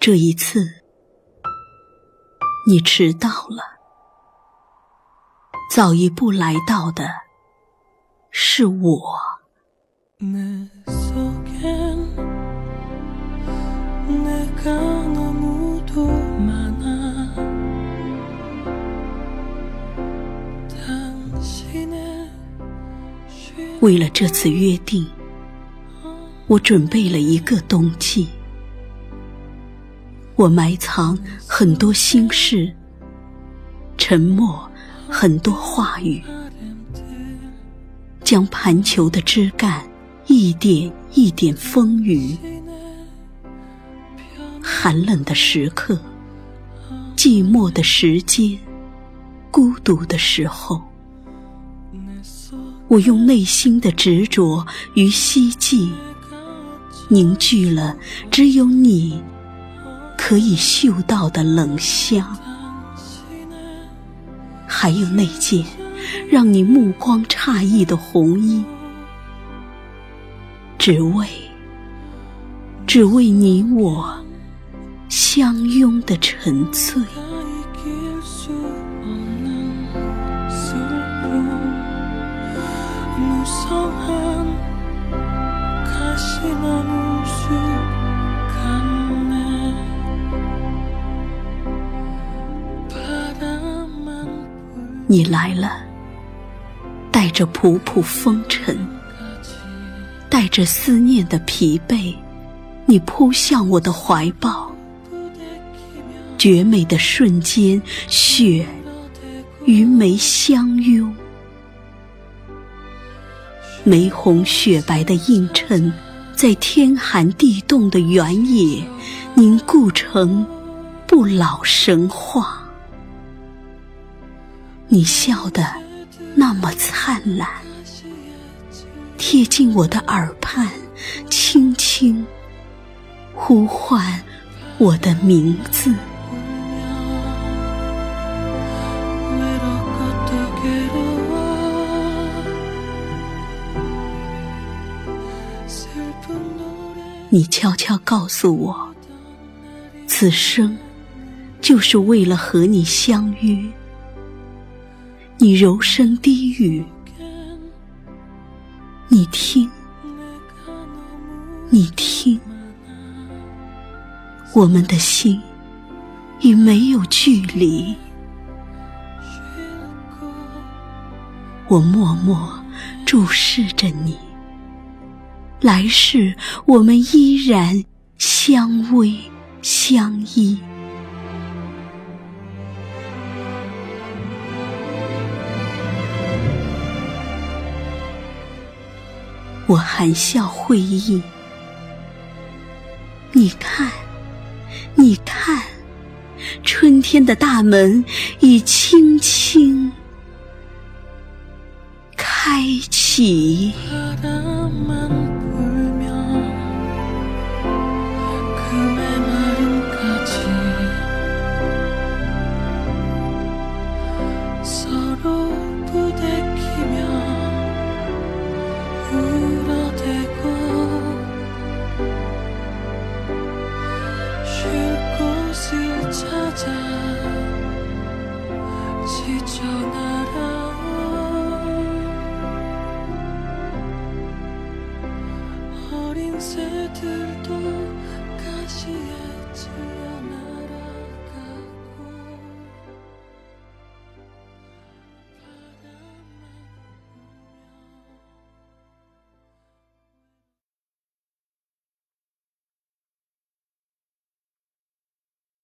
这一次，你迟到了。早一步来到的是我。为了这次约定，我准备了一个冬季。我埋藏很多心事，沉默很多话语，将盘球的枝干一点一点风雨。寒冷的时刻，寂寞的时间，孤独的时候。我用内心的执着与希冀，凝聚了只有你可以嗅到的冷香，还有那件让你目光诧异的红衣，只为，只为你我相拥的沉醉。你来了，带着仆仆风尘，带着思念的疲惫，你扑向我的怀抱。绝美的瞬间，雪与梅相拥，玫红雪白的映衬，在天寒地冻的原野凝固成不老神话。你笑得那么灿烂，贴近我的耳畔，轻轻呼唤我的名字。你悄悄告诉我，此生就是为了和你相约。你柔声低语，你听，你听，我们的心已没有距离。我默默注视着你，来世我们依然相偎相依。我含笑会意，你看，你看，春天的大门已轻轻开启。祈求